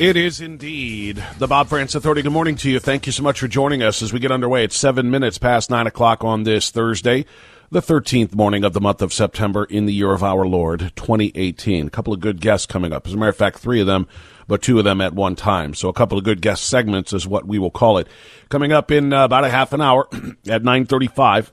It is indeed the Bob Frantz Authority. Good morning to you. Thank you so much for joining us as we get underway. It's seven minutes past nine o'clock on this Thursday, the 13th morning of the month of September in the year of our Lord, 2018. A couple of good guests coming up. As a matter of fact, three of them, but two of them at one time. So a couple of good guest segments is what we will call it. Coming up in uh, about a half an hour at 935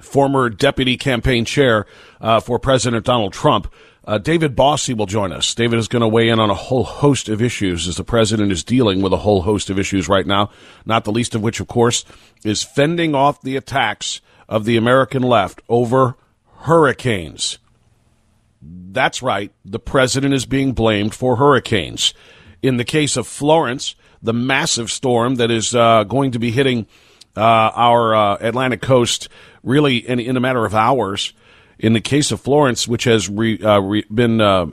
former deputy campaign chair uh, for President Donald Trump. Uh, David Bossie will join us. David is going to weigh in on a whole host of issues as the president is dealing with a whole host of issues right now, not the least of which, of course, is fending off the attacks of the American left over hurricanes. That's right. The president is being blamed for hurricanes. In the case of Florence, the massive storm that is uh, going to be hitting uh, our uh, Atlantic coast really in, in a matter of hours. In the case of Florence, which has re, uh, re, been uh,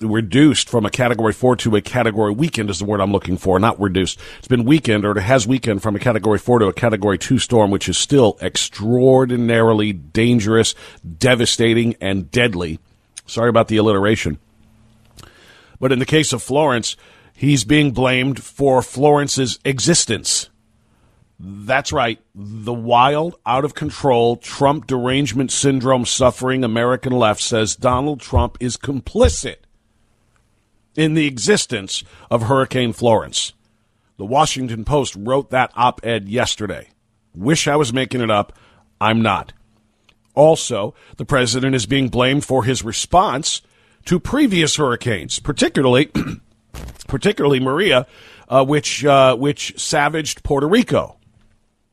reduced from a category four to a category weakened is the word I'm looking for, not reduced. It's been weakened or it has weakened from a category four to a category two storm, which is still extraordinarily dangerous, devastating, and deadly. Sorry about the alliteration. But in the case of Florence, he's being blamed for Florence's existence. That's right. The wild, out of control, Trump derangement syndrome suffering American left says Donald Trump is complicit in the existence of Hurricane Florence. The Washington Post wrote that op ed yesterday. Wish I was making it up. I'm not. Also, the president is being blamed for his response to previous hurricanes, particularly, particularly Maria, uh, which uh, which savaged Puerto Rico.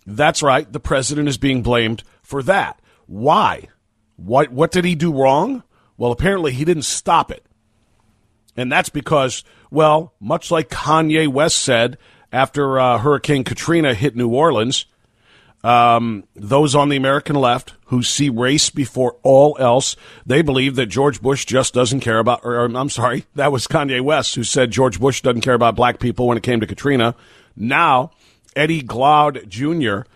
That's right. The president is being blamed for that. Why? What, what did he do wrong? Well, apparently he didn't stop it. And that's because, well, much like Kanye West said after uh, Hurricane Katrina hit New Orleans, um, those on the American left who see race before all else, they believe that George Bush just doesn't care about, or, or I'm sorry, that was Kanye West who said George Bush doesn't care about black people when it came to Katrina. Now, Eddie Glaude Jr.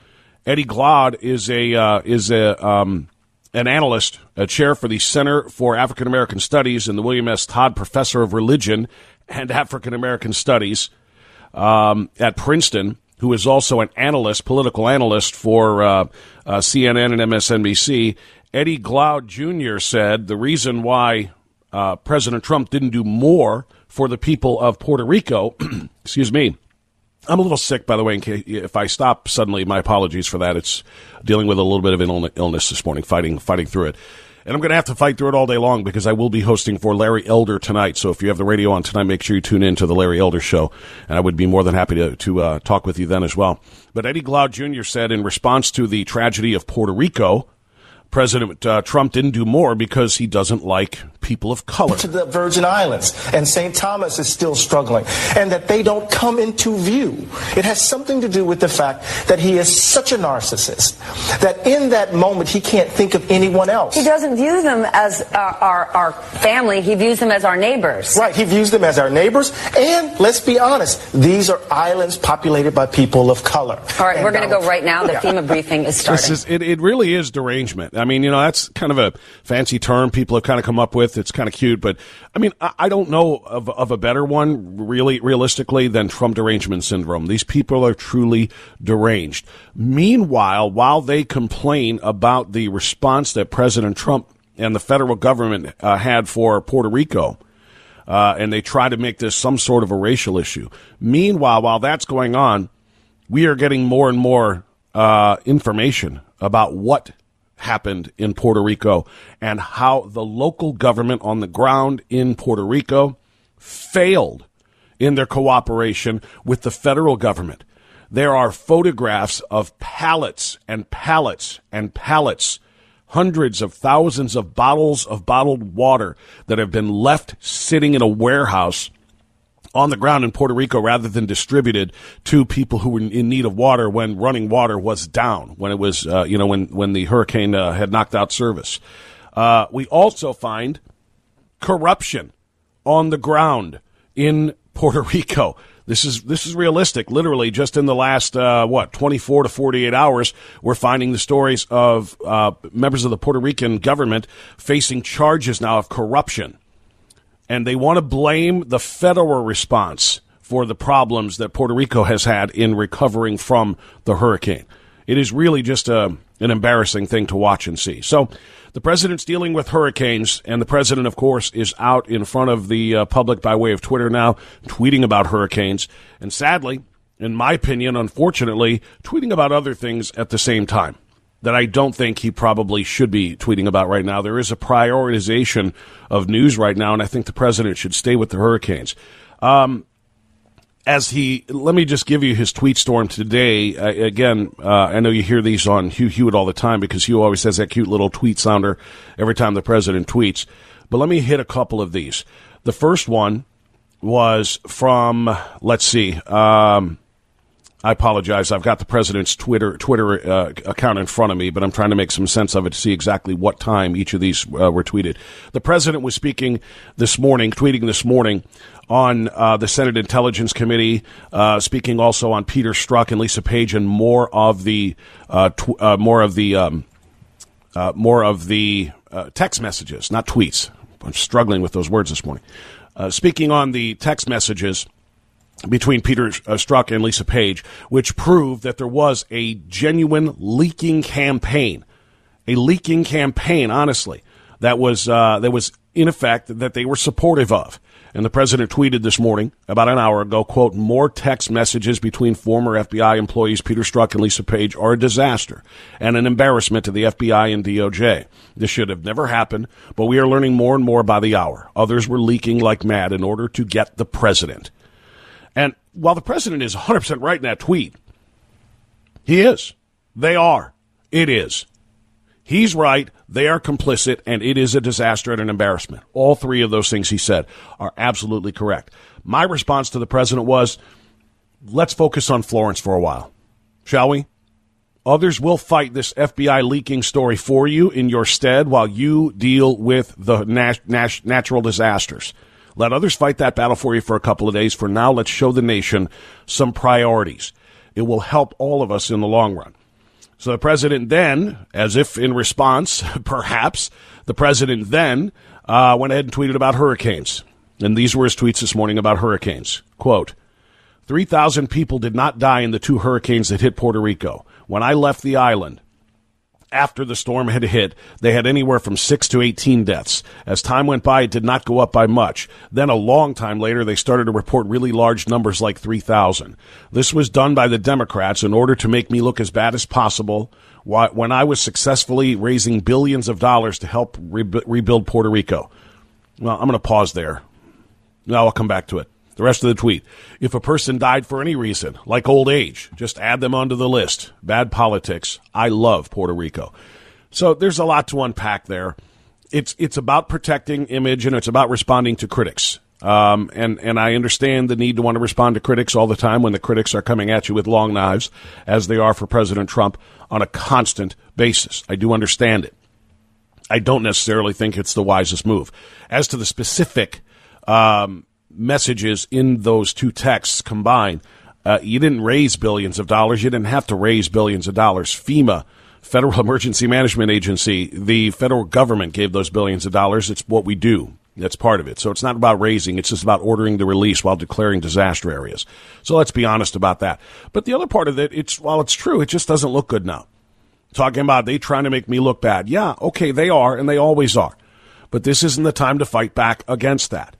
Eddie Glaude is a uh, is a um, an analyst, a chair for the Center for African American Studies and the William S. Todd Professor of Religion and African American Studies um, at Princeton, who is also an analyst, political analyst for uh, uh, CNN and MSNBC. Eddie Glaude Jr. said the reason why uh, President Trump didn't do more for the people of Puerto Rico, excuse me, I'm a little sick, by the way. In case, if I stop suddenly, my apologies for that. It's dealing with a little bit of an illness this morning, fighting fighting through it. And I'm going to have to fight through it all day long because I will be hosting for Larry Elder tonight. So if you have the radio on tonight, make sure you tune in to the Larry Elder show. And I would be more than happy to, to uh, talk with you then as well. But Eddie Glaude Jr. said in response to the tragedy of Puerto Rico, President uh, Trump didn't do more because he doesn't like people of color. To the Virgin Islands, and St. Thomas is still struggling, and that they don't come into view. It has something to do with the fact that he is such a narcissist that in that moment he can't think of anyone else. He doesn't view them as our, our, our family, he views them as our neighbors. Right, he views them as our neighbors, and let's be honest, these are islands populated by people of color. All right, and we're going to go right now. The FEMA briefing is starting. This is, it, it really is derangement. I mean, you know, that's kind of a fancy term people have kind of come up with. It's kind of cute, but I mean, I, I don't know of, of a better one, really, realistically, than Trump derangement syndrome. These people are truly deranged. Meanwhile, while they complain about the response that President Trump and the federal government uh, had for Puerto Rico, uh, and they try to make this some sort of a racial issue. Meanwhile, while that's going on, we are getting more and more uh, information about what happened in Puerto Rico and how the local government on the ground in Puerto Rico failed in their cooperation with the federal government. There are photographs of pallets and pallets and pallets, hundreds of thousands of bottles of bottled water that have been left sitting in a warehouse on the ground in Puerto Rico rather than distributed to people who were in need of water when running water was down, when it was, uh, you know, when, when the hurricane uh, had knocked out service. Uh, we also find corruption on the ground in Puerto Rico. This is this is realistic. Literally, just in the last uh, what twenty four to forty eight hours, we're finding the stories of uh, members of the Puerto Rican government facing charges now of corruption and they want to blame the federal response for the problems that Puerto Rico has had in recovering from the hurricane. It is really just a, an embarrassing thing to watch and see. So, the president's dealing with hurricanes, and the president, of course, is out in front of the uh, public by way of Twitter now, tweeting about hurricanes, and sadly, in my opinion, unfortunately, tweeting about other things at the same time that I don't think he probably should be tweeting about right now. There is a prioritization of news right now, and I think the president should stay with the hurricanes. Um, as he, let me just give you his tweet storm today. Again, uh, I know you hear these on Hugh Hewitt all the time because Hugh always has that cute little tweet sounder every time the president tweets. But let me hit a couple of these. The first one was from, let's see, um, I apologize. I've got the president's Twitter Twitter uh, account in front of me, but I'm trying to make some sense of it to see exactly what time each of these uh, were tweeted. The president was speaking this morning, tweeting this morning on uh, the Senate Intelligence Committee, uh, speaking also on Peter Strzok and Lisa Page, and more of the uh, tw- uh, more of the um, more of the text messages, not tweets. I'm struggling with those words this morning. speaking on the text messages between Peter uh, Strzok and Lisa Page, which proved that there was a genuine leaking campaign, a leaking campaign, honestly, that was uh, that was in effect that they were supportive of. And the president tweeted this morning, about an hour ago, quote, more text messages between former FBI employees Peter Strzok and Lisa Page are a disaster and an embarrassment to the FBI and DOJ. This should have never happened, but we are learning more and more by the hour. Others were leaking like mad in order to get the president. And while the president is 100% right in that tweet, he is. They are. It is. He's right. They are complicit, and it is a disaster and an embarrassment. All three of those things he said are absolutely correct. My response to the president was let's focus on Florence for a while, shall we? Others will fight this FBI leaking story for you in your stead while you deal with the nat- nat- natural disasters. Let others fight that battle for you for a couple of days. For now, let's show the nation some priorities. It will help all of us in the long run. So the president then, as if in response, perhaps, the president then uh, went ahead and tweeted about hurricanes. And these were his tweets this morning about hurricanes. Quote, 3,000 people did not die in the two hurricanes that hit Puerto Rico. When I left the island, after the storm had hit, they had anywhere from 6 to 18 deaths. As time went by, it did not go up by much. Then a long time later, they started to report really large numbers like 3,000. This was done by the Democrats in order to make me look as bad as possible when I was successfully raising billions of dollars to help re- rebuild Puerto Rico. Well, I'm going to pause there. Now I'll come back to it. The rest of the tweet. If a person died for any reason, like old age, just add them onto the list. Bad politics. I love Puerto Rico. So there's a lot to unpack there. It's it's about protecting image and it's about responding to critics. Um, and and I understand the need to want to respond to critics all the time when the critics are coming at you with long knives, as they are for President Trump on a constant basis. I do understand it. I don't necessarily think it's the wisest move. As to the specific um, messages in those two texts combined. Uh, you didn't raise billions of dollars. You didn't have to raise billions of dollars. FEMA, Federal Emergency Management Agency, the federal government gave those billions of dollars. It's what we do. That's part of it. So it's not about raising, it's just about ordering the release while declaring disaster areas. So let's be honest about that. But the other part of it, it's while it's true, it just doesn't look good now. Talking about they trying to make me look bad. Yeah, okay, they are, and they always are. But this isn't the time to fight back against that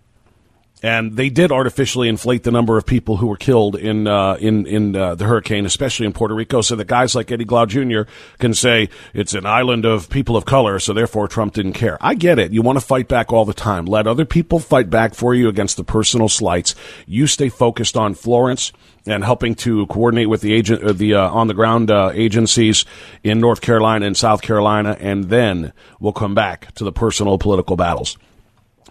and they did artificially inflate the number of people who were killed in uh, in in uh, the hurricane, especially in Puerto Rico, so that guys like Eddie Glaude Jr. can say it's an island of people of color, so therefore Trump didn't care. I get it. You want to fight back all the time. Let other people fight back for you against the personal slights. You stay focused on Florence and helping to coordinate with the agent, uh, the uh, on the ground uh, agencies in North Carolina and South Carolina, and then we'll come back to the personal political battles.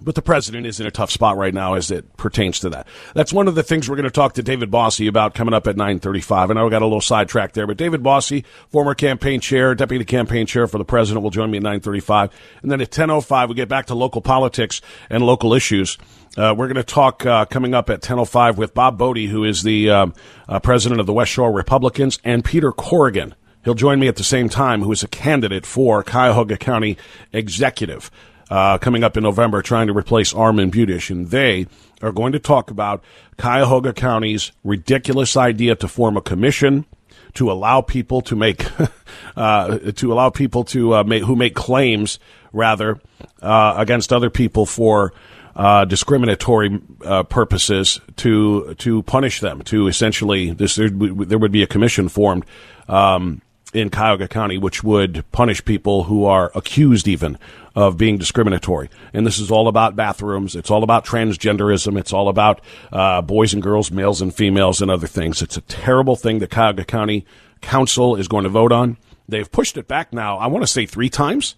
But the president is in a tough spot right now as it pertains to that. That's one of the things we're going to talk to David Bossie about coming up at 935. I know we got a little sidetracked there, but David Bossie, former campaign chair, deputy campaign chair for the president, will join me at 935. And then at 1005, we get back to local politics and local issues. Uh, we're going to talk uh, coming up at 10:05 with Bob Bodie, who is the um, uh, president of the West Shore Republicans, and Peter Corrigan. He'll join me at the same time, who is a candidate for Cuyahoga County executive uh, coming up in November trying to replace Armond Budish. And they are going to talk about Cuyahoga County's ridiculous idea to form a commission to allow people to make uh, to allow people to uh, make who make claims rather uh, against other people for uh, discriminatory uh, purposes to to punish them to essentially this there, there would be a commission formed um, in Cuyahoga County which would punish people who are accused even of being discriminatory. And this is all about bathrooms. It's all about transgenderism. It's all about uh, boys and girls, males and females, and other things. It's a terrible thing that Cuyahoga County Council is going to vote on. They've pushed it back now, I want to say three times.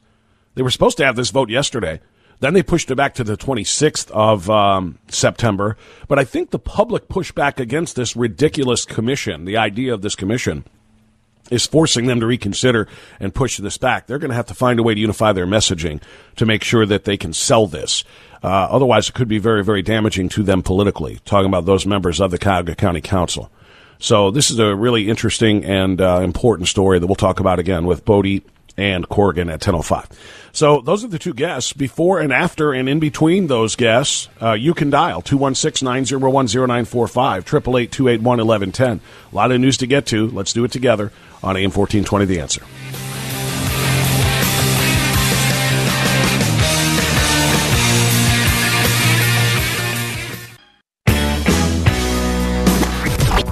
They were supposed to have this vote yesterday. Then they pushed it back to the 26th of um, September. But I think the public pushback against this ridiculous commission, the idea of this commission, is forcing them to reconsider and push this back. They're going to have to find a way to unify their messaging to make sure that they can sell this. Uh, otherwise, it could be very, very damaging to them politically, talking about those members of the Cuyahoga County Council. So this is a really interesting and uh, important story that we'll talk about again with Bodie and Corrigan at 10.05. So those are the two guests. Before and after and in between those guests, uh, you can dial 216-901-0945, 888 A lot of news to get to. Let's do it together on AM 1420 The Answer.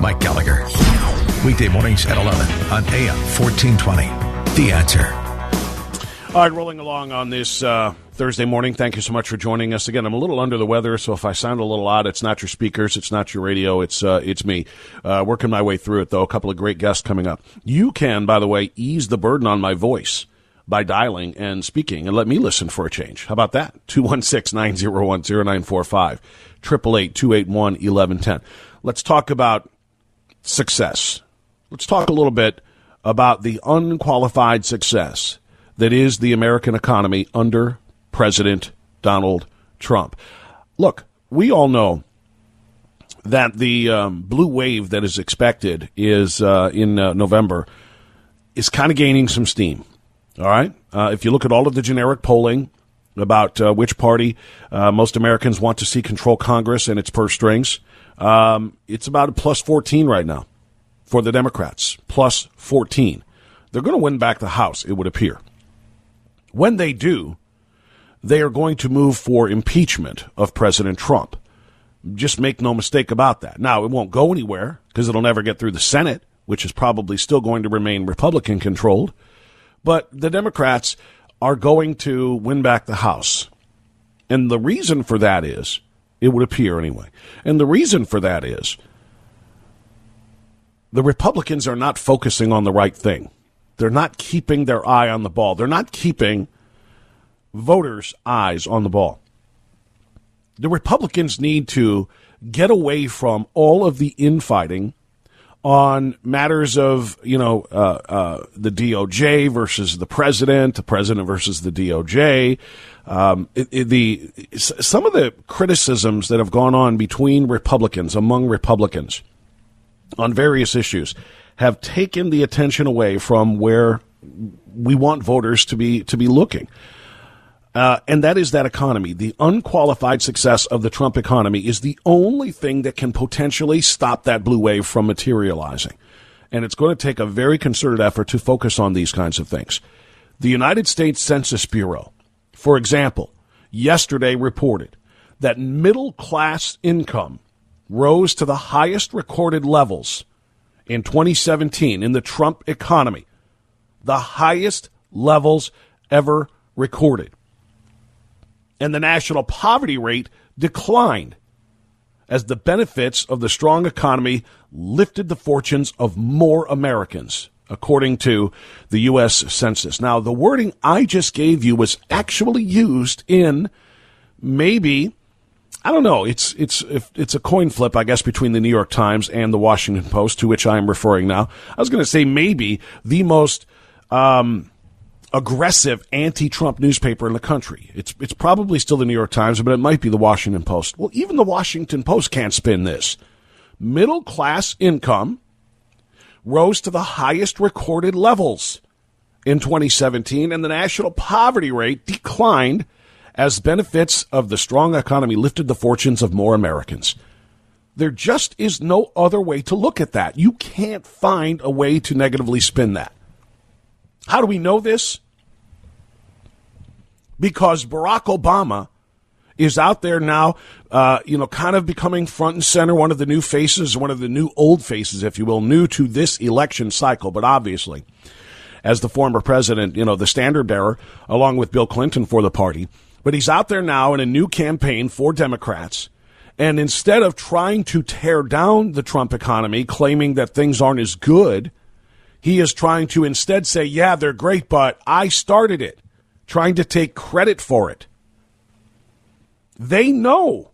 Mike Gallagher. Weekday mornings at 11 on AM 1420. The Answer. All right, rolling along on this uh, Thursday morning. Thank you so much for joining us again. I'm a little under the weather, so if I sound a little odd, it's not your speakers, it's not your radio, it's uh, it's me. Uh, working my way through it though. A couple of great guests coming up. You can, by the way, ease the burden on my voice by dialing and speaking, and let me listen for a change. How about that? 216-901-0945, 888 Let's talk about success. Let's talk a little bit about the unqualified success that is the American economy under President Donald Trump. Look, we all know that the um, blue wave that is expected is uh, in uh, November is kind of gaining some steam. All right, uh, if you look at all of the generic polling about uh, which party uh, most Americans want to see control Congress and its purse strings, um, it's about a plus fourteen right now for the Democrats, plus fourteen. They're going to win back the House, it would appear. When they do, they are going to move for impeachment of President Trump. Just make no mistake about that. Now, it won't go anywhere because it'll never get through the Senate, which is probably still going to remain Republican controlled. But the Democrats are going to win back the House. And the reason for that is, it would appear anyway, and the reason for that is the Republicans are not focusing on the right thing. They're not keeping their eye on the ball. They're not keeping voters' eyes on the ball. The Republicans need to get away from all of the infighting on matters of you know uh, uh, the DOJ versus the president, the president versus the DOJ. Um, it, it, the some of the criticisms that have gone on between Republicans among Republicans on various issues have taken the attention away from where we want voters to be to be looking. Uh, and that is that economy. The unqualified success of the Trump economy is the only thing that can potentially stop that blue wave from materializing. And it's going to take a very concerted effort to focus on these kinds of things. The United States Census Bureau, for example, yesterday reported that middle class income rose to the highest recorded levels in 2017 in the Trump economy, the highest levels ever recorded and the national poverty rate declined as the benefits of the strong economy lifted the fortunes of more Americans, according to the U.S. Census. Now, the wording I just gave you was actually used in maybe. I don't know. It's it's it's a coin flip, I guess, between the New York Times and the Washington Post, to which I am referring now. I was going to say maybe the most um, aggressive anti-Trump newspaper in the country. It's it's probably still the New York Times, but it might be the Washington Post. Well, even the Washington Post can't spin this. Middle class income rose to the highest recorded levels in 2017 and the national poverty rate declined as benefits of the strong economy lifted the fortunes of more Americans. There just is no other way to look at that. You can't find a way to negatively spin that. How do we know this? Because Barack Obama is out there now, uh, you know, kind of becoming front and center, one of the new faces, one of the new old faces, if you will, new to this election cycle, but obviously, as the former president, you know, the standard bearer, along with Bill Clinton for the party. But he's out there now in a new campaign for Democrats. And instead of trying to tear down the Trump economy, claiming that things aren't as good, he is trying to instead say, yeah, they're great, but I started it, trying to take credit for it. They know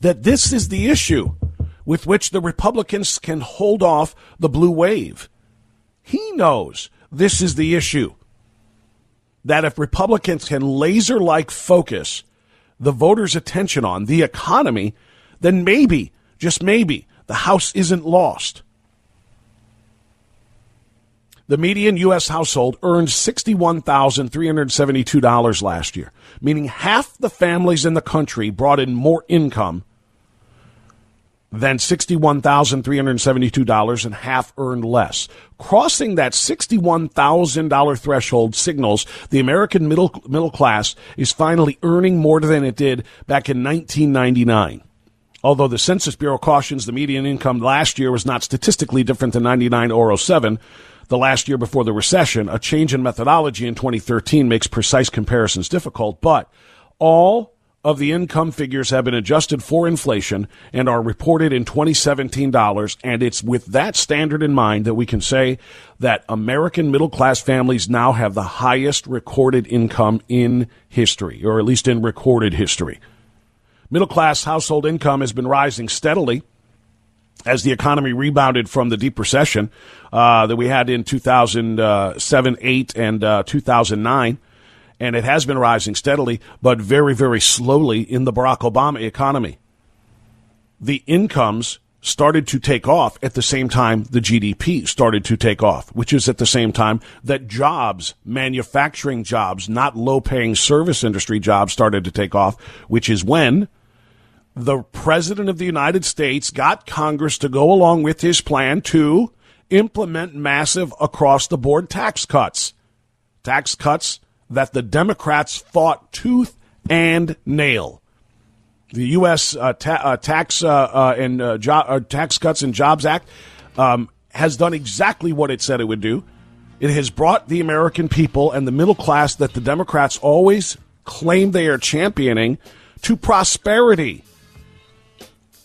that this is the issue with which the Republicans can hold off the blue wave. He knows this is the issue. That if Republicans can laser like focus the voters' attention on the economy, then maybe, just maybe, the House isn't lost. The median U.S. household earned $61,372 last year, meaning half the families in the country brought in more income than $61,372 and half earned less. Crossing that $61,000 threshold signals the American middle, middle class is finally earning more than it did back in 1999. Although the Census Bureau cautions the median income last year was not statistically different than 99 or 07, the last year before the recession. A change in methodology in 2013 makes precise comparisons difficult, but all of the income figures have been adjusted for inflation and are reported in 2017 dollars. And it's with that standard in mind that we can say that American middle class families now have the highest recorded income in history, or at least in recorded history. Middle class household income has been rising steadily as the economy rebounded from the deep recession uh, that we had in 2007, 8, and uh, 2009. And it has been rising steadily, but very, very slowly in the Barack Obama economy. The incomes started to take off at the same time the GDP started to take off, which is at the same time that jobs, manufacturing jobs, not low paying service industry jobs started to take off, which is when the President of the United States got Congress to go along with his plan to implement massive across the board tax cuts. Tax cuts that the Democrats fought tooth and nail. The U.S. Uh, ta- uh, Tax uh, uh and uh, jo- Tax Cuts and Jobs Act um, has done exactly what it said it would do. It has brought the American people and the middle class that the Democrats always claim they are championing to prosperity.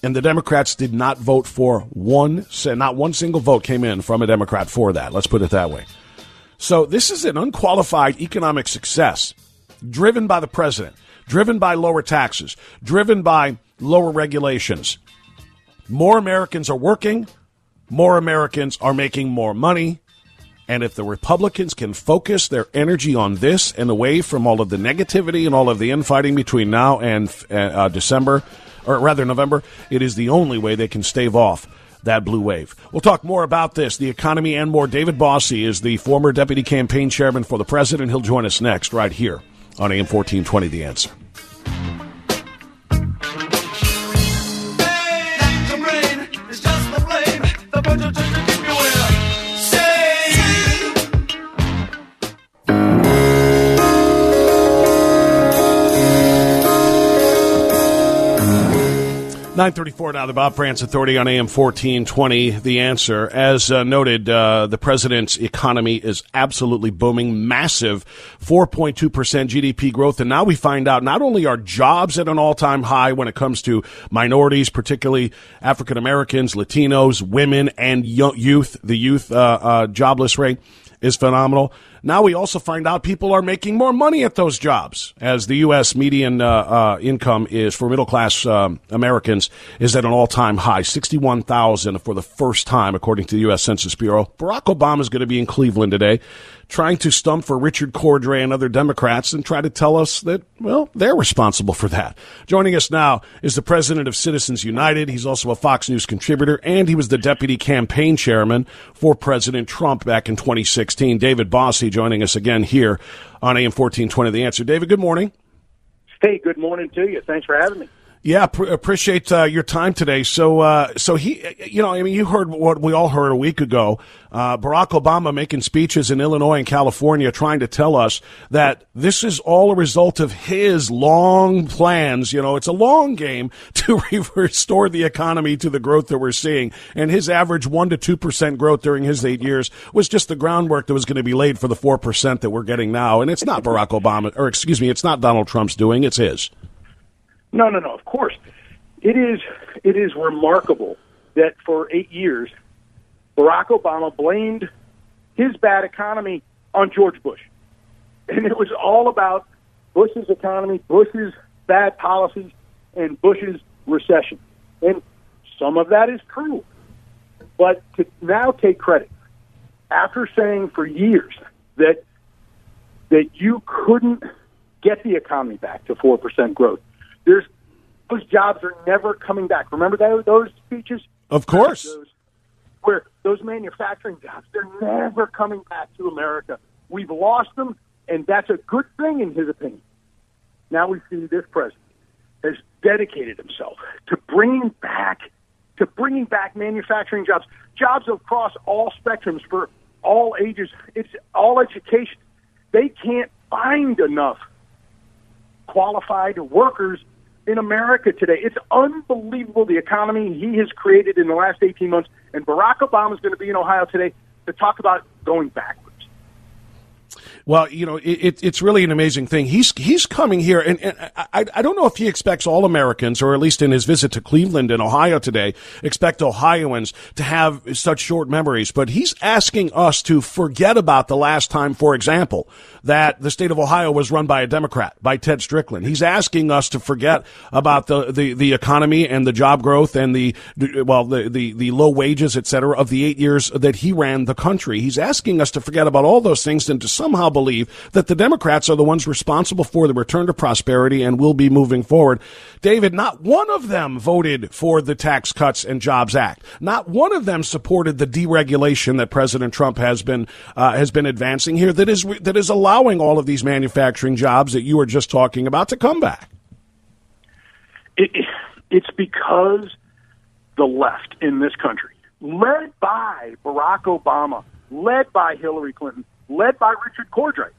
And the Democrats did not vote for one, not one single vote came in from a Democrat for that. Let's put it that way. So this is an unqualified economic success driven by the president, driven by lower taxes, driven by lower regulations. More Americans are working, more Americans are making more money. And if the Republicans can focus their energy on this and away from all of the negativity and all of the infighting between now and uh, December, or rather November, it is the only way they can stave off that blue wave. We'll talk more about this, the economy, and more. David Bossie is the former deputy campaign chairman for the president. He'll join us next, right here on AM 1420 The Answer. 934 now, the Bob Frantz Authority on AM 1420. The answer, as uh, noted, uh, the president's economy is absolutely booming, massive 4.2% GDP growth. And now we find out not only are jobs at an all time high when it comes to minorities, particularly African Americans, Latinos, women, and youth, the youth uh, uh, jobless rate is phenomenal. Now we also find out people are making more money at those jobs, as the U.S. median uh, uh, income is for middle class um, Americans is at an all time high, sixty one thousand for the first time, according to the U.S. Census Bureau. Barack Obama is going to be in Cleveland today trying to stump for Richard Cordray and other Democrats and try to tell us that, well, they're responsible for that. Joining us now is the president of Citizens United. He's also a Fox News contributor, and he was the deputy campaign chairman for President Trump back in 2016. David Bossie joining us again here on AM 1420 The Answer. David, good morning. Hey, good morning to you. Thanks for having me. Yeah, pr- appreciate uh, your time today. So, uh, so he, you know, I mean, you heard what we all heard a week ago. Uh, Barack Obama making speeches in Illinois and California, trying to tell us that this is all a result of his long plans. You know, it's a long game to restore the economy to the growth that we're seeing. And his average one to two percent growth during his eight years was just the groundwork that was going to be laid for the four percent that we're getting now. And it's not Barack Obama, or excuse me, it's not Donald Trump's doing. It's his. No, no, no. Of course, it is. It is remarkable that for eight years, Barack Obama blamed his bad economy on George Bush, and it was all about Bush's economy, Bush's bad policies, and Bush's recession. And some of that is true, but to now take credit after saying for years that that you couldn't get the economy back to four percent growth there's those jobs are never coming back. Remember those, those speeches? Of course. Those, where those manufacturing jobs, they're never coming back to America. We've lost them, and that's a good thing in his opinion. Now we see this president has dedicated himself to bringing back to bringing back manufacturing jobs, jobs across all spectrums for all ages. It's all education. They can't find enough qualified workers in America today. It's unbelievable the economy he has created in the last 18 months. And Barack Obama is going to be in Ohio today to talk about going backwards. Well, you know, it, it's really an amazing thing. He's he's coming here, and, and I, I don't know if he expects all Americans, or at least in his visit to Cleveland and Ohio today, expect Ohioans to have such short memories. But he's asking us to forget about the last time, for example, that the state of Ohio was run by a Democrat, by Ted Strickland. He's asking us to forget about the, the, the economy and the job growth and the, well, the, the, the low wages, et cetera, of the eight years that he ran the country. He's asking us to forget about all those things and to somehow believe that the Democrats are the ones responsible for the return to prosperity and will be moving forward. David, not one of them voted for the Tax Cuts and Jobs Act. Not one of them supported the deregulation that President Trump has been uh, has been advancing here. That is that is allowing all of these manufacturing jobs that you were just talking about to come back. It, it's because the left in this country led by Barack Obama, led by Hillary Clinton, led by Richard Cordray,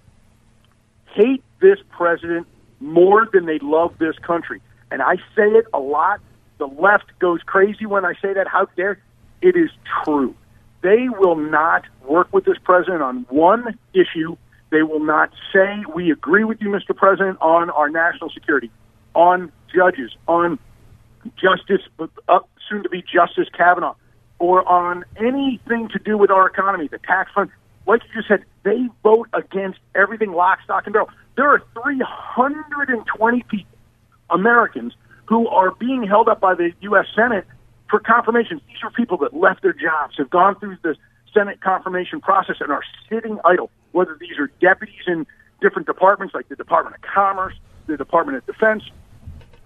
hate this president more than they love this country. And I say it a lot. The left goes crazy when I say that. How dare? It is true. They will not work with this president on one issue. They will not say, we agree with you, Mr. President, on our national security, on judges, on Justice, uh, soon to be Justice Kavanaugh, or on anything to do with our economy, the tax fund. Like you just said, they vote against everything lock, stock, and barrel. There are 320 people, Americans, who are being held up by the U.S. Senate for confirmations. These are people that left their jobs, have gone through the Senate confirmation process, and are sitting idle. Whether these are deputies in different departments like the Department of Commerce, the Department of Defense,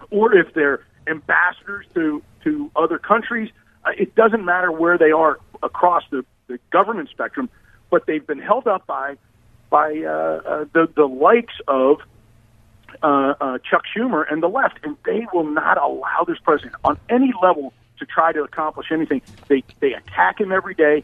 or if they're ambassadors to to other countries. Uh, it doesn't matter where they are across the, the government spectrum, but they've been held up by by uh, uh, the the likes of uh, uh, Chuck Schumer and the left, and they will not allow this president on any level to try to accomplish anything. They they attack him every day.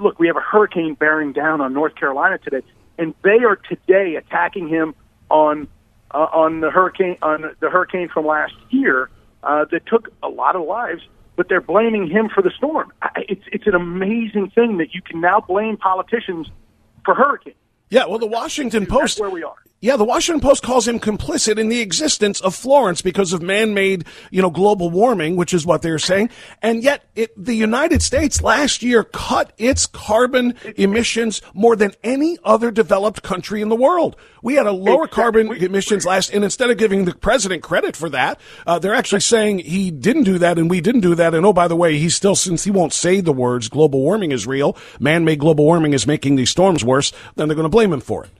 Look, we have a hurricane bearing down on North Carolina today, and they are today attacking him on uh, on the hurricane on the hurricane from last year uh, that took a lot of lives. But they're blaming him for the storm. It's it's an amazing thing that you can now blame politicians for hurricanes. Yeah, well, the Washington Post. That's where we are. Yeah, the Washington Post calls him complicit in the existence of Florence because of man-made, you know, global warming, which is what they're saying. And yet, it, the United States last year cut its carbon emissions more than any other developed country in the world. We had a lower carbon emissions last, and instead of giving the president credit for that, uh, they're actually saying he didn't do that and we didn't do that. And oh, by the way, he's still, since he won't say the words global warming is real, man-made global warming is making these storms worse, then they're going to blame him for it.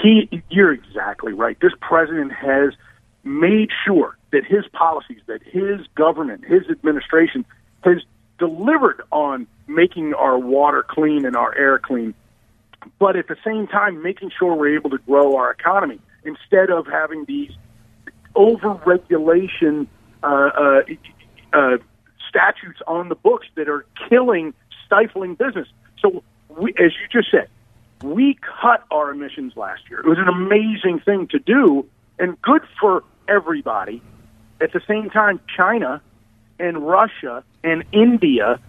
He, you're exactly right. This president has made sure that his policies, that his government, his administration has delivered on making our water clean and our air clean, but at the same time making sure we're able to grow our economy instead of having these over-regulation uh, uh, uh, statutes on the books that are killing, stifling business. So, we, as you just said, we cut our emissions last year. It was an amazing thing to do and good for everybody. At the same time, China and Russia and India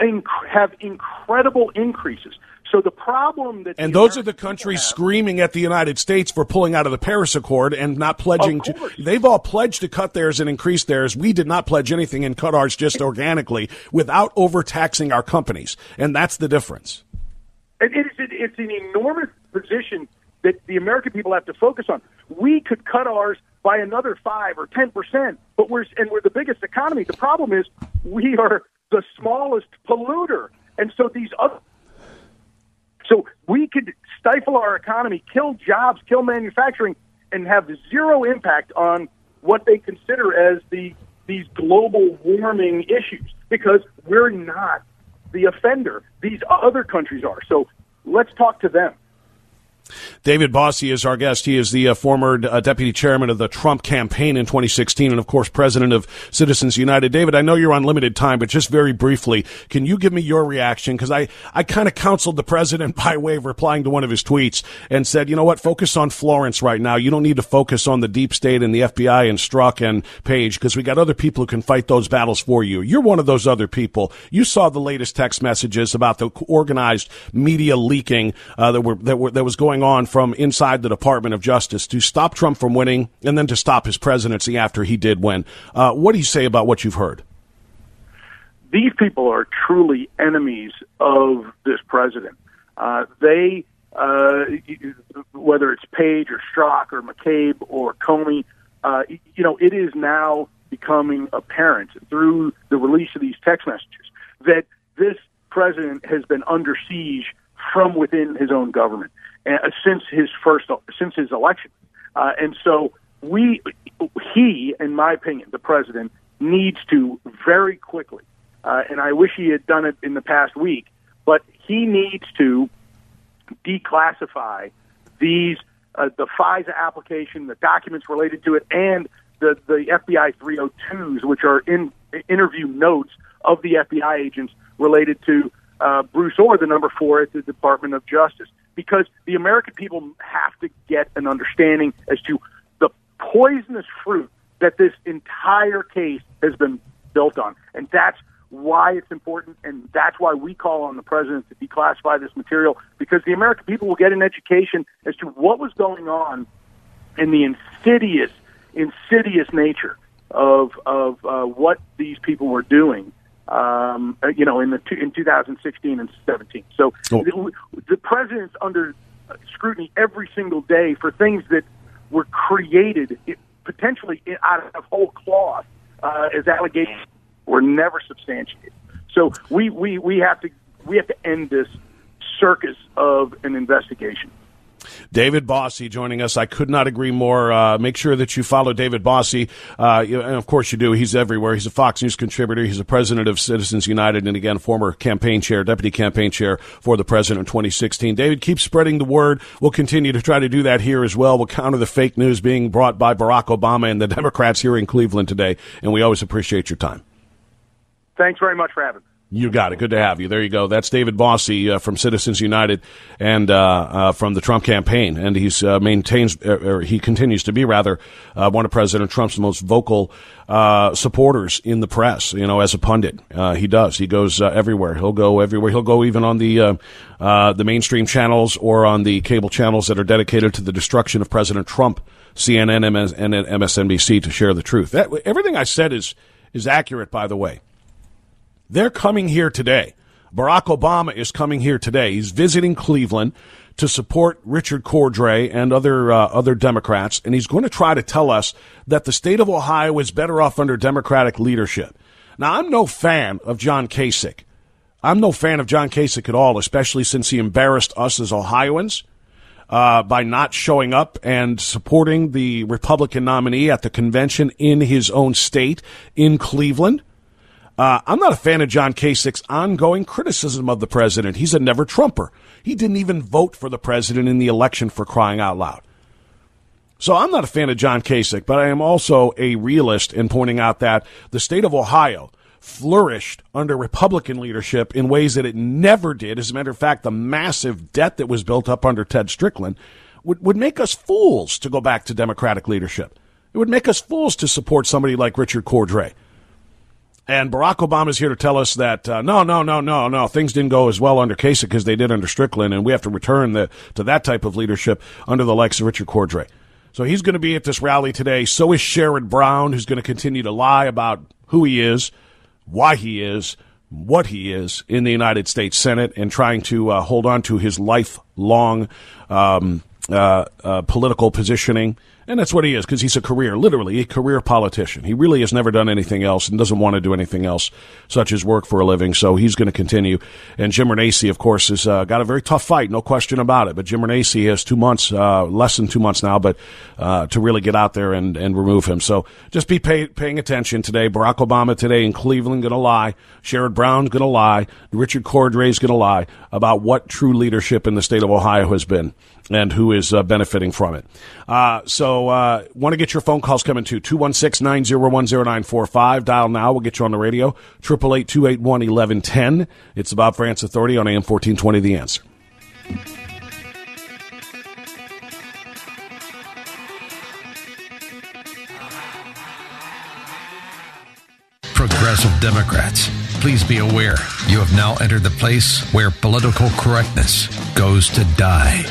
inc- have incredible increases. So the problem that and those are the countries have, screaming at the United States for pulling out of the Paris Accord and not pledging to. They've all pledged to cut theirs and increase theirs. We did not pledge anything and cut ours just organically without overtaxing our companies, and that's the difference. And it is it's an enormous position that the American people have to focus on. We could cut ours by another five or ten percent, but we're and we're the biggest economy. The problem is we are the smallest polluter, and so these other. So we could stifle our economy, kill jobs, kill manufacturing, and have zero impact on what they consider as the these global warming issues because we're not the offender. These other countries are. So let's talk to them. David Bossie is our guest. He is the uh, former uh, deputy chairman of the Trump campaign in 2016 and, of course, president of Citizens United. David, I know you're on limited time, but just very briefly, can you give me your reaction? Because I, I kind of counseled the president by way of replying to one of his tweets and said, you know what, focus on Florence right now. You don't need to focus on the deep state and the FBI and Strzok and Page because we got other people who can fight those battles for you. You're one of those other people. You saw the latest text messages about the organized media leaking uh, that were that were that was going on from inside the Department of Justice to stop Trump from winning and then to stop his presidency after he did win. Uh, what do you say about what you've heard? These people are truly enemies of this president. Uh, they, uh, whether it's Page or Strzok or McCabe or Comey, uh, you know, it is now becoming apparent through the release of these text messages that this president has been under siege from within his own government uh, since his first since his election, uh, and so we he, in my opinion, the president needs to very quickly, uh, and I wish he had done it in the past week, but he needs to declassify these uh, the FISA application, the documents related to it, and the the FBI 302s, which are in interview notes of the FBI agents related to uh, Bruce Ohr, the number four at the Department of Justice, because the American people have to get an understanding as to the poisonous fruit that this entire case has been built on, and that's why it's important, and that's why we call on the president to declassify this material because the American people will get an education as to what was going on in the insidious, insidious nature of of uh, what these people were doing. Um, uh, you know, in the two, in 2016 and 17. So oh. the, the president's under scrutiny every single day for things that were created potentially out of whole cloth uh, as allegations were never substantiated. So we, we, we have to we have to end this circus of an investigation. David Bossie joining us. I could not agree more. Uh, make sure that you follow David Bossie. Uh, and of course you do. He's everywhere. He's a Fox News contributor. He's a president of Citizens United and again, former campaign chair, deputy campaign chair for the president in 2016. David, keep spreading the word. We'll continue to try to do that here as well. We'll counter the fake news being brought by Barack Obama and the Democrats here in Cleveland today. And we always appreciate your time. Thanks very much for having me. You got it. Good to have you. There you go. That's David Bossie uh, from Citizens United and uh, uh, from the Trump campaign, and he's uh, maintains uh, or he continues to be rather uh, one of President Trump's most vocal supporters in the press. You know, as a pundit, he does. He goes everywhere. He'll go everywhere. He'll go even on the the mainstream channels or on the cable channels that are dedicated to the destruction of President Trump, CNN and MSNBC, to share the truth. That, everything I said is is accurate, by the way. They're coming here today. Barack Obama is coming here today. He's visiting Cleveland to support Richard Cordray and other uh, other Democrats, and he's going to try to tell us that the state of Ohio is better off under Democratic leadership. Now, I'm no fan of John Kasich. I'm no fan of John Kasich at all, especially since he embarrassed us as Ohioans uh, by not showing up and supporting the Republican nominee at the convention in his own state in Cleveland. Uh, I'm not a fan of John Kasich's ongoing criticism of the president. He's a never Trumper. He didn't even vote for the president in the election for crying out loud. So I'm not a fan of John Kasich, but I am also a realist in pointing out that the state of Ohio flourished under Republican leadership in ways that it never did. As a matter of fact, the massive debt that was built up under Ted Strickland would, would make us fools to go back to Democratic leadership. It would make us fools to support somebody like Richard Cordray. And Barack Obama is here to tell us that uh, no, no, no, no, no, things didn't go as well under Kasich as they did under Strickland, and we have to return the, to that type of leadership under the likes of Richard Cordray. So he's going to be at this rally today. So is Sherrod Brown, who's going to continue to lie about who he is, why he is, what he is in the United States Senate, and trying to uh, hold on to his lifelong um, uh, uh political positioning and that's what he is, because he's a career, literally a career politician. He really has never done anything else and doesn't want to do anything else, such as work for a living. So he's going to continue. And Jim Renacci, of course, has uh, got a very tough fight, no question about it. But Jim Renacci has two months, uh, less than two months now, but uh, to really get out there and, and remove him. So just be pay, paying attention today. Barack Obama today in Cleveland going to lie. Sherrod Brown's going to lie. Richard Cordray's going to lie about what true leadership in the state of Ohio has been and who is uh, benefiting from it. Uh, so, uh, want to get your phone calls coming to 216 901 0945. Dial now. We'll get you on the radio. 888 281 1110. It's the Bob Frantz Authority on AM 1420. The answer. Progressive Democrats, please be aware you have now entered the place where political correctness goes to die.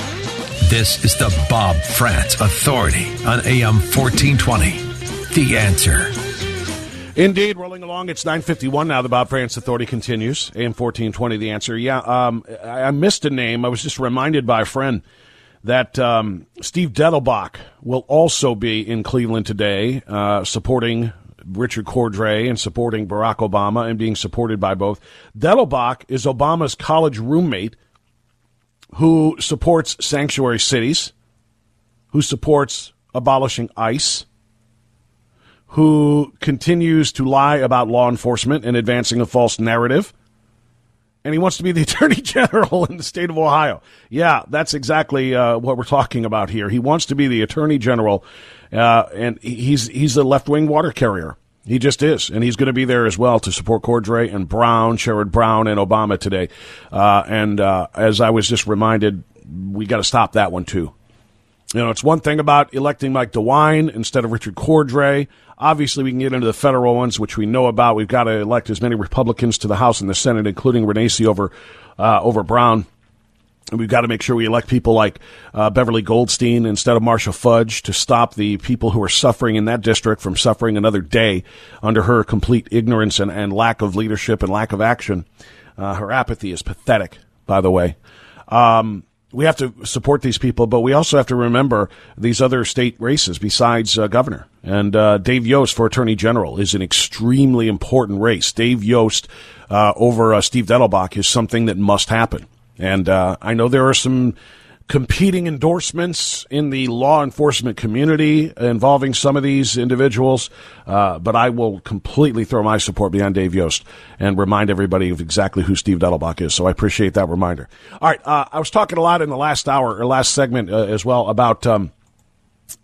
This is the Bob Frantz Authority on AM 1420. The answer. Indeed, rolling along. It's 951 now. The Bob Frantz Authority continues. AM 1420, the answer. Yeah, um, I, I, missed a name. I was just reminded by a friend that um, Steve Dettelbach will also be in Cleveland today uh, supporting Richard Cordray and supporting Barack Obama and being supported by both. Dettelbach is Obama's college roommate – who supports sanctuary cities, who supports abolishing ICE, who continues to lie about law enforcement and advancing a false narrative. And he wants to be the attorney general in the state of Ohio. Yeah, that's exactly uh, what we're talking about here. He wants to be the attorney general, uh, and he's he's a left wing water carrier. He just is, and he's going to be there as well to support Cordray and Brown, Sherrod Brown, and Obama today. Uh, and uh, as I was just reminded, we got to stop that one too. You know, it's one thing about electing Mike DeWine instead of Richard Cordray. Obviously, we can get into the federal ones, which we know about. We've got to elect as many Republicans to the House and the Senate, including Renacci over uh, over Brown. We've got to make sure we elect people like uh, Beverly Goldstein instead of Marcia Fudge to stop the people who are suffering in that district from suffering another day under her complete ignorance and, and lack of leadership and lack of action. Uh, her apathy is pathetic, by the way. Um, we have to support these people, but we also have to remember these other state races besides uh, governor. And uh, Dave Yost for attorney general is an extremely important race. Dave Yost uh, over uh, Steve Dettelbach is something that must happen. And uh, I know there are some competing endorsements in the law enforcement community involving some of these individuals, uh, but I will completely throw my support behind Dave Yost and remind everybody of exactly who Steve Dettelbach is. So I appreciate that reminder. All right, uh, I was talking a lot in the last hour or last segment uh, as well about. Um,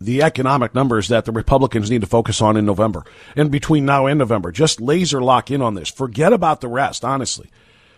the economic numbers that the Republicans need to focus on in November and between now and November. Just laser lock in on this. Forget about the rest, honestly.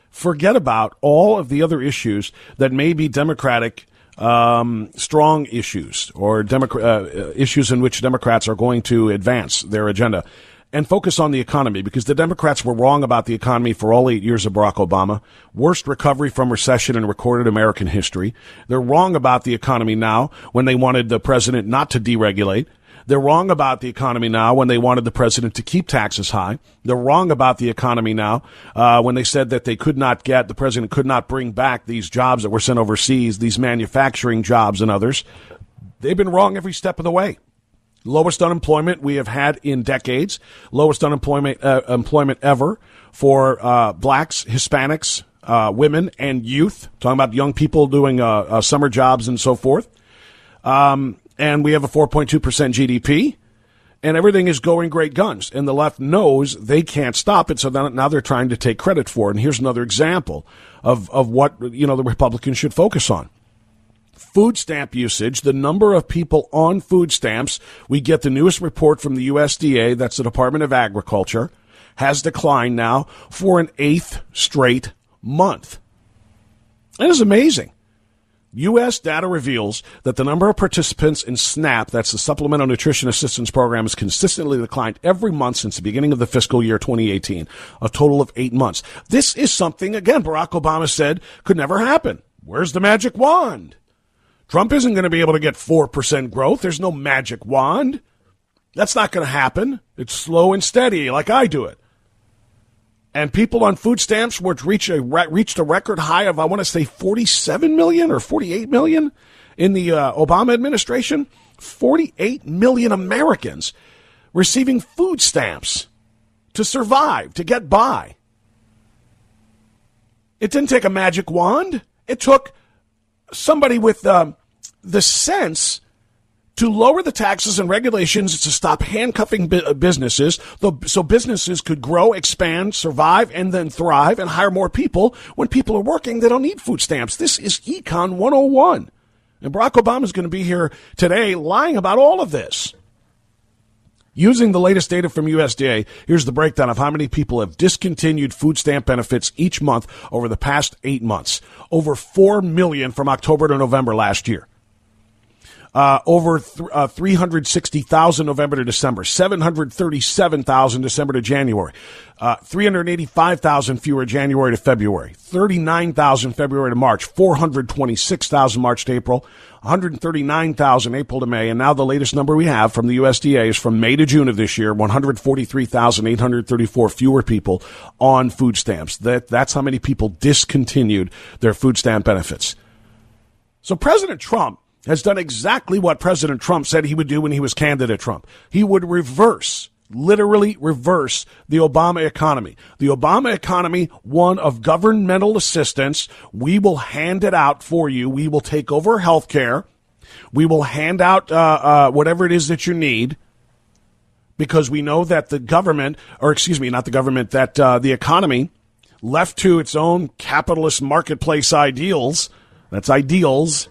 Forget about all of the other issues that may be Democratic um, strong issues or Democrat, uh, issues in which Democrats are going to advance their agenda and focus on the economy because the Democrats were wrong about the economy for all eight years of Barack Obama. Worst recovery from recession in recorded American history. They're wrong about the economy now when they wanted the president not to deregulate. They're wrong about the economy now when they wanted the president to keep taxes high. They're wrong about the economy now uh, when they said that they could not get, the president could not bring back these jobs that were sent overseas, these manufacturing jobs and others. They've been wrong every step of the way. Lowest unemployment we have had in decades, lowest unemployment uh, employment ever for uh, blacks, Hispanics, uh, women, and youth. Talking about young people doing uh, uh, summer jobs and so forth. Um, and we have a 4.2% GDP, and everything is going great guns. And the left knows they can't stop it, so now they're trying to take credit for it. And here's another example of, of what you know the Republicans should focus on. Food stamp usage, the number of people on food stamps, we get the newest report from the USDA, that's the Department of Agriculture, has declined now for an eighth straight month. That is amazing. U.S. data reveals that the number of participants in SNAP, that's the Supplemental Nutrition Assistance Program, has consistently declined every month since the beginning of the fiscal year 2018, a total of eight months. This is something, again, Barack Obama said could never happen. Where's the magic wand? Trump isn't going to be able to get 4% growth. There's no magic wand. That's not going to happen. It's slow and steady, like I do it and people on food stamps which reached a reached a record high of I want to say 47 million or 48 million in the uh, Obama administration. 48 million Americans receiving food stamps to survive, to get by. It didn't take a magic wand. It took somebody with um, the sense to lower the taxes and regulations to stop handcuffing uh, businesses so businesses could grow, expand, survive, and then thrive and hire more people. When people are working, they don't need food stamps. This is Econ 101. And Barack Obama is going to be here today lying about all of this. Using the latest data from USDA, here's the breakdown of how many people have discontinued food stamp benefits each month over the past eight months. Over 4 million from October to November last year uh, over th- uh, 360,000 November to December, 737,000 December to January, uh, 385,000 fewer January to February, 39,000 February to March, 426,000 March to April, 139,000 April to May, and now the latest number we have from the USDA is from May to June of this year, 143,834 fewer people on food stamps. That, that's how many people discontinued their food stamp benefits. So President Trump has done exactly what President Trump said he would do when he was candidate Trump. He would reverse, literally reverse the Obama economy. The Obama economy, one of governmental assistance. We will hand it out for you. We will take over health care. We will hand out uh, uh, whatever it is that you need because we know that the government, or excuse me, not the government, that uh, the economy, left to its own capitalist marketplace ideals, that's ideals,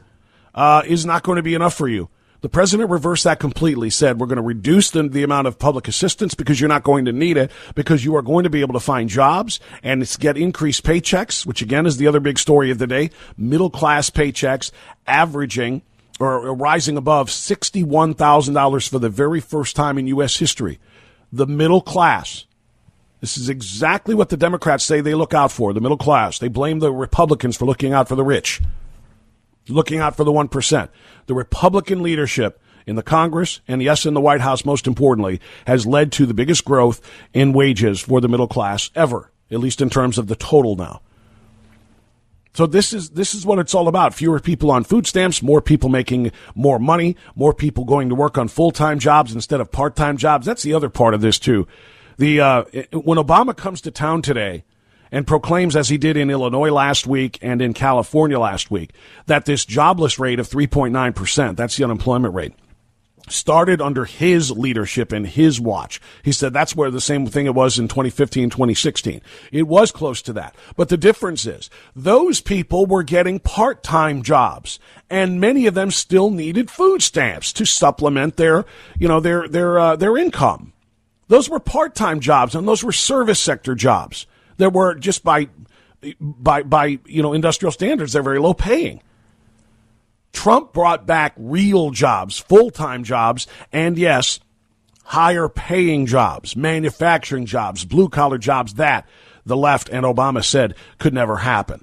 uh, is not going to be enough for you. The president reversed that completely, said we're going to reduce the, the amount of public assistance because you're not going to need it because you are going to be able to find jobs and get increased paychecks, which again is the other big story of the day. Middle class paychecks averaging or rising above $61,000 for the very first time in U.S. history. The middle class. This is exactly what the Democrats say they look out for, the middle class. They blame the Republicans for looking out for the rich looking out for the 1%. The Republican leadership in the Congress and yes, in the White House, most importantly, has led to the biggest growth in wages for the middle class ever, at least in terms of the total now. So this is this is what it's all about. Fewer people on food stamps, more people making more money, more people going to work on full time jobs instead of part time jobs. That's the other part of this too. The uh, when Obama comes to town today, and proclaims, as he did in Illinois last week and in California last week, that this jobless rate of 3.9%, that's the unemployment rate, started under his leadership and his watch. He said that's where the same thing it was in 2015, 2016. It was close to that. But the difference is those people were getting part-time jobs and many of them still needed food stamps to supplement their, you know, their, their, uh, their income. Those were part-time jobs and those were service sector jobs that were just by by by you know industrial standards they're very low paying. Trump brought back real jobs, full-time jobs, and yes, higher paying jobs, manufacturing jobs, blue collar jobs that the left and Obama said could never happen.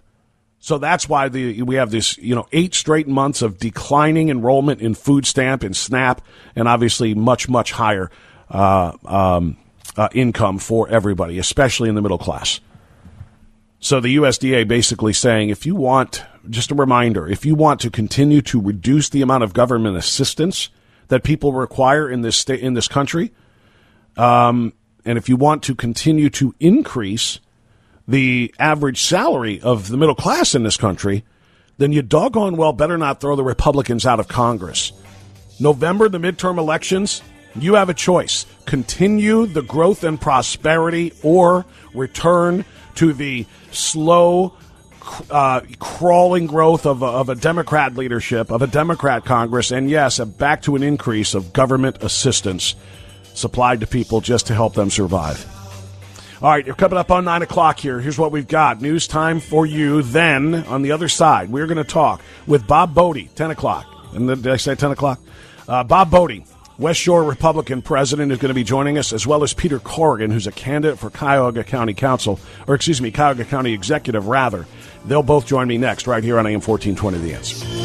So that's why the, we have this, you know, eight straight months of declining enrollment in food stamp and SNAP, and obviously much, much higher uh, um, uh, income for everybody, especially in the middle class. So the USDA basically saying if you want, just a reminder, if you want to continue to reduce the amount of government assistance that people require in this state, in this country, um, and if you want to continue to increase the average salary of the middle class in this country, then you doggone well better not throw the Republicans out of Congress. November, the midterm elections, you have a choice. Continue the growth and prosperity or return to the slow, uh, crawling growth of a, of a Democrat leadership, of a Democrat Congress, and yes, back to an increase of government assistance supplied to people just to help them survive. All right, you're coming up on 9 o'clock here. Here's what we've got. News time for you. Then, on the other side, we're going to talk with Bob Bodie, 10 o'clock. And did I say 10 o'clock? Uh, Bob Bodie West Shore Republican president is going to be joining us, as well as Peter Corrigan, who's a candidate for Cuyahoga County Council, or excuse me, Cuyahoga County Executive, rather. They'll both join me next, right here on AM 1420 The Answer.